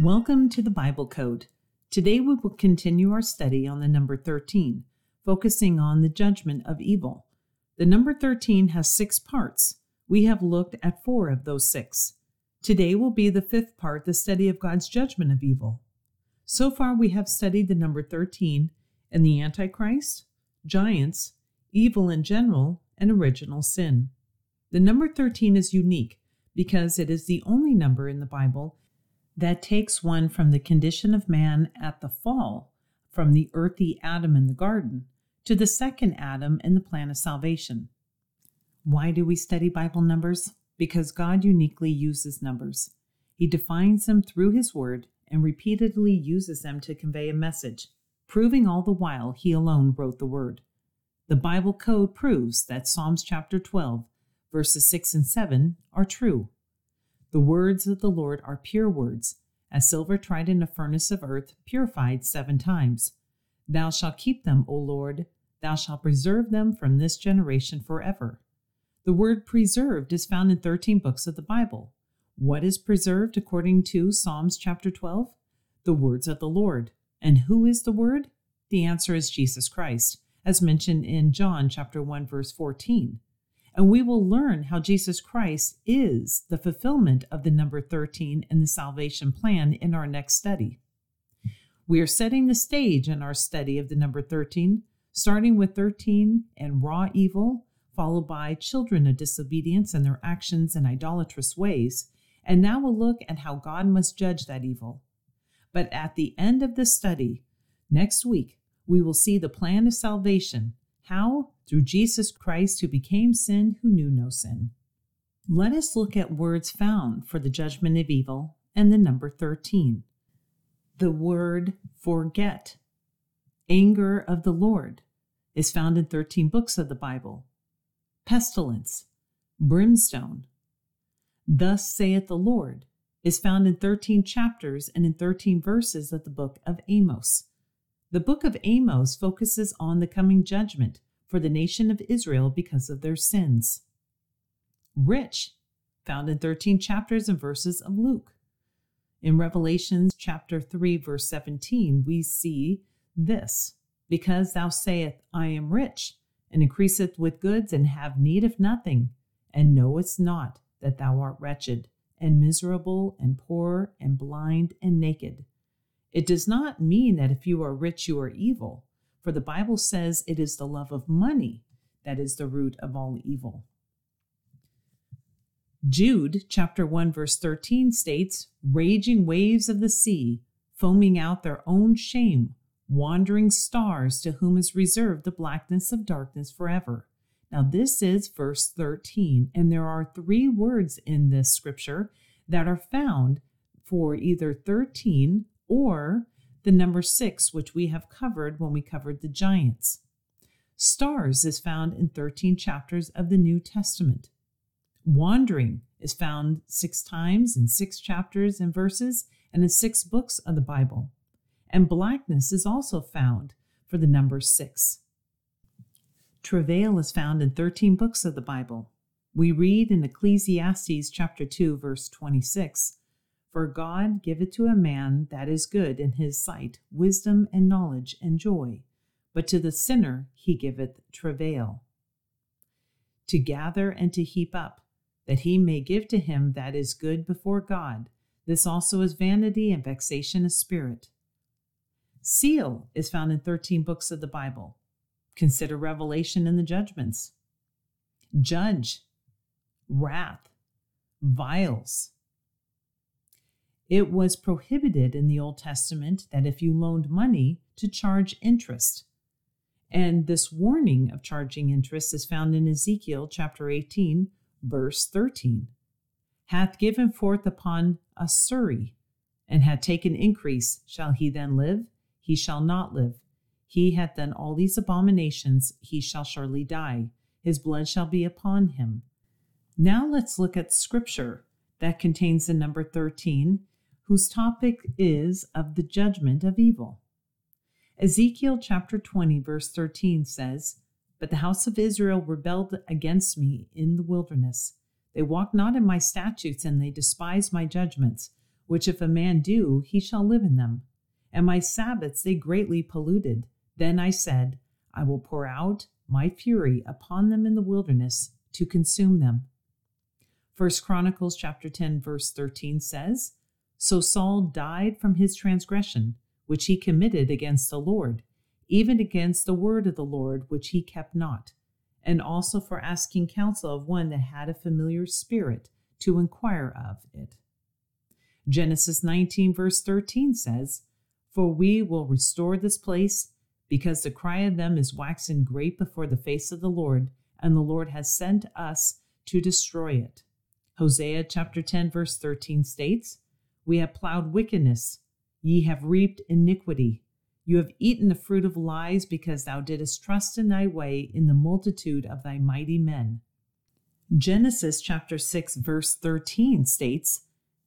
Welcome to the Bible Code. Today we will continue our study on the number 13, focusing on the judgment of evil. The number 13 has six parts. We have looked at four of those six. Today will be the fifth part, the study of God's judgment of evil. So far, we have studied the number 13 and the Antichrist, giants, evil in general, and original sin. The number 13 is unique because it is the only number in the Bible that takes one from the condition of man at the fall, from the earthy Adam in the garden, to the second Adam in the plan of salvation. Why do we study Bible numbers? Because God uniquely uses numbers. He defines them through His Word and repeatedly uses them to convey a message, proving all the while He alone wrote the Word. The Bible code proves that Psalms chapter 12, verses 6 and 7 are true. The words of the Lord are pure words, as silver tried in a furnace of earth, purified seven times. Thou shalt keep them, O Lord, thou shalt preserve them from this generation forever. The word preserved is found in 13 books of the Bible. What is preserved according to Psalms chapter 12? The words of the Lord. And who is the word? The answer is Jesus Christ, as mentioned in John chapter 1 verse 14 and we will learn how Jesus Christ is the fulfillment of the number 13 in the salvation plan in our next study. We are setting the stage in our study of the number 13, starting with 13 and raw evil, followed by children of disobedience and their actions and idolatrous ways, and now we'll look at how God must judge that evil. But at the end of this study, next week, we will see the plan of salvation how? Through Jesus Christ, who became sin, who knew no sin. Let us look at words found for the judgment of evil and the number 13. The word forget, anger of the Lord, is found in 13 books of the Bible. Pestilence, brimstone, thus saith the Lord, is found in 13 chapters and in 13 verses of the book of Amos. The book of Amos focuses on the coming judgment for the nation of Israel because of their sins. Rich, found in 13 chapters and verses of Luke. In Revelations chapter 3 verse 17, we see this, because thou sayest, I am rich, and increaseth with goods and have need of nothing, and knowest not that thou art wretched, and miserable, and poor, and blind, and naked. It does not mean that if you are rich, you are evil, for the Bible says it is the love of money that is the root of all evil. Jude chapter 1 verse 13 states, "Raging waves of the sea, foaming out their own shame, wandering stars to whom is reserved the blackness of darkness forever." Now this is verse 13, and there are three words in this scripture that are found for either 13 or the number six, which we have covered when we covered the giants. Stars is found in 13 chapters of the New Testament. Wandering is found six times in six chapters and verses and in six books of the Bible. And blackness is also found for the number six. Travail is found in 13 books of the Bible. We read in Ecclesiastes chapter 2 verse 26, for God giveth to a man that is good in his sight wisdom and knowledge and joy, but to the sinner he giveth travail. To gather and to heap up, that he may give to him that is good before God, this also is vanity and vexation of spirit. Seal is found in 13 books of the Bible. Consider Revelation and the judgments. Judge, wrath, vials, it was prohibited in the Old Testament that if you loaned money to charge interest. And this warning of charging interest is found in Ezekiel chapter 18, verse 13. Hath given forth upon usury, and hath taken increase, shall he then live? He shall not live. He hath done all these abominations, he shall surely die. His blood shall be upon him. Now let's look at scripture that contains the number 13 whose topic is of the judgment of evil. Ezekiel chapter 20, verse 13 says, But the house of Israel rebelled against me in the wilderness. They walked not in my statutes, and they despised my judgments, which if a man do, he shall live in them. And my Sabbaths they greatly polluted. Then I said, I will pour out my fury upon them in the wilderness to consume them. First Chronicles chapter 10 verse 13 says, So Saul died from his transgression, which he committed against the Lord, even against the word of the Lord, which he kept not, and also for asking counsel of one that had a familiar spirit to inquire of it. Genesis 19 verse 13 says, For we will restore this place, because the cry of them is waxen great before the face of the Lord, and the Lord has sent us to destroy it. Hosea chapter 10 verse 13 states, We have plowed wickedness, ye have reaped iniquity. You have eaten the fruit of lies because thou didst trust in thy way in the multitude of thy mighty men. Genesis chapter 6 verse 13 states,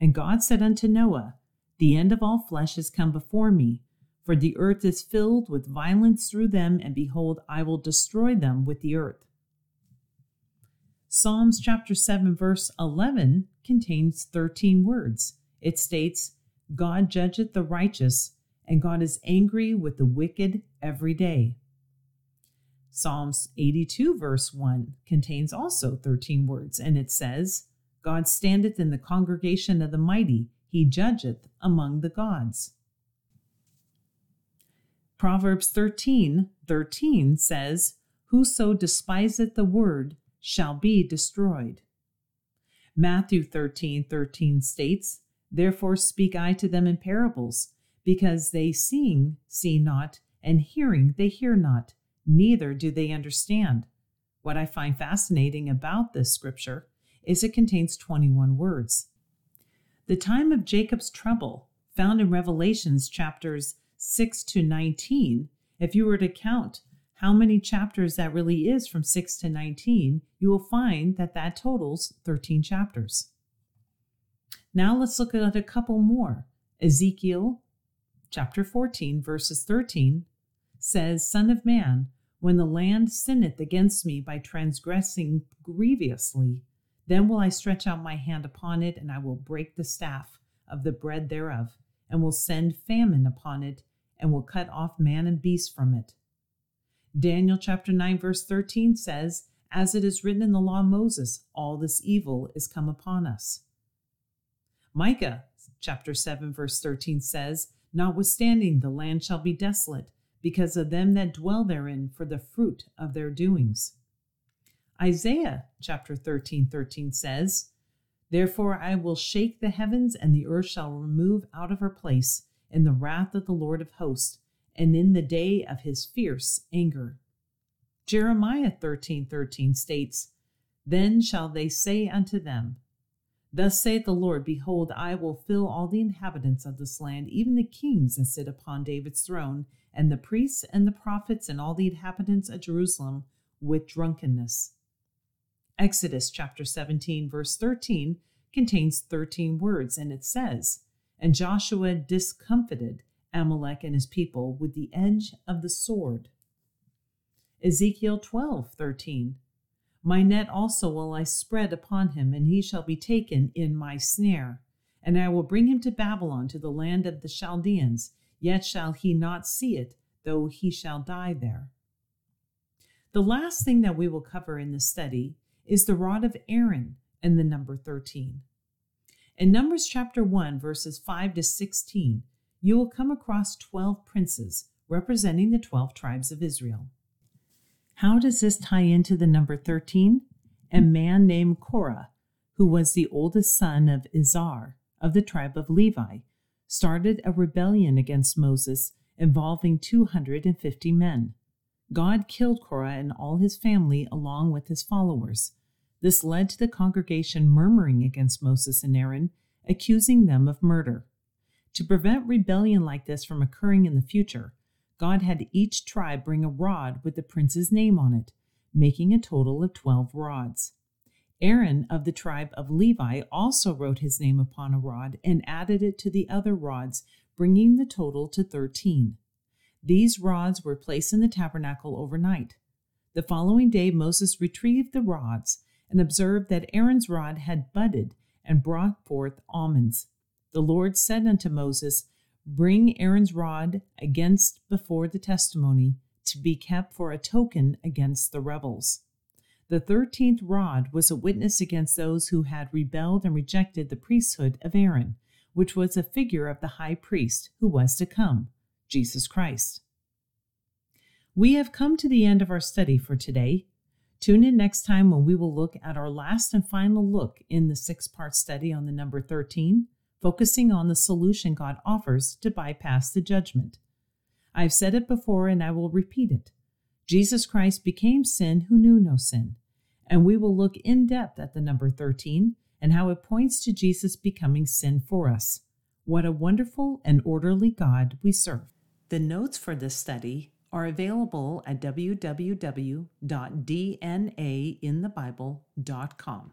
And God said unto Noah, The end of all flesh is come before me, for the earth is filled with violence through them, and behold, I will destroy them with the earth. Psalms chapter 7, verse 11 contains 13 words. It states, God judgeth the righteous, and God is angry with the wicked every day. Psalms 82, verse 1 contains also 13 words, and it says, God standeth in the congregation of the mighty, he judgeth among the gods. Proverbs 13, 13 says, Whoso despiseth the word shall be destroyed. Matthew 13 13 states, Therefore speak I to them in parables, because they seeing see not, and hearing they hear not, neither do they understand. What I find fascinating about this scripture is it contains 21 words. The time of Jacob's trouble, found in Revelations chapters 6 to 19, if you were to count how many chapters that really is from 6 to 19, you will find that that totals 13 chapters. Now let's look at a couple more. Ezekiel chapter 14, verses 13 says, Son of man, when the land sinneth against me by transgressing grievously, then will I stretch out my hand upon it, and I will break the staff of the bread thereof, and will send famine upon it, and will cut off man and beast from it. Daniel chapter 9 verse 13 says, as it is written in the law of Moses, all this evil is come upon us. Micah chapter 7 verse 13 says, notwithstanding the land shall be desolate because of them that dwell therein for the fruit of their doings. Isaiah chapter 13 13 says, Therefore I will shake the heavens, and the earth shall remove out of her place in the wrath of the Lord of hosts, and in the day of his fierce anger. Jeremiah 13 13 states, Then shall they say unto them, Thus saith the Lord, Behold, I will fill all the inhabitants of this land, even the kings that sit upon David's throne, and the priests and the prophets and all the inhabitants of Jerusalem with drunkenness. Exodus chapter 17, verse 13 contains 13 words, and it says, And Joshua discomfited Amalek and his people with the edge of the sword. Ezekiel 12, 13. My net also will I spread upon him, and he shall be taken in my snare. And I will bring him to Babylon, to the land of the Chaldeans, yet shall he not see it, though he shall die there. The last thing that we will cover in this study is the rod of Aaron and the number 13. In Numbers chapter 1, verses 5 to 16, you will come across 12 princes representing the 12 tribes of Israel. How does this tie into the number 13? A man named Korah, who was the oldest son of Izhar of the tribe of Levi, started a rebellion against Moses involving 250 men. God killed Korah and all his family along with his followers. This led to the congregation murmuring against Moses and Aaron, accusing them of murder. To prevent rebellion like this from occurring in the future, God had each tribe bring a rod with the prince's name on it, making a total of 12 rods. Aaron of the tribe of Levi also wrote his name upon a rod and added it to the other rods, bringing the total to 13. These rods were placed in the tabernacle overnight. The following day, Moses retrieved the rods and observed that Aaron's rod had budded and brought forth almonds. The Lord said unto Moses, Bring Aaron's rod against before the testimony to be kept for a token against the rebels. The thirteenth rod was a witness against those who had rebelled and rejected the priesthood of Aaron, which was a figure of the high priest who was to come, Jesus Christ. We have come to the end of our study for today. Tune in next time when we will look at our last and final look in the six part study on the number 13, focusing on the solution God offers to bypass the judgment. I've said it before and I will repeat it. Jesus Christ became sin who knew no sin. And we will look in depth at the number 13 and how it points to Jesus becoming sin for us. What a wonderful and orderly God we serve. The notes for this study are available at www.dnainthebible.com.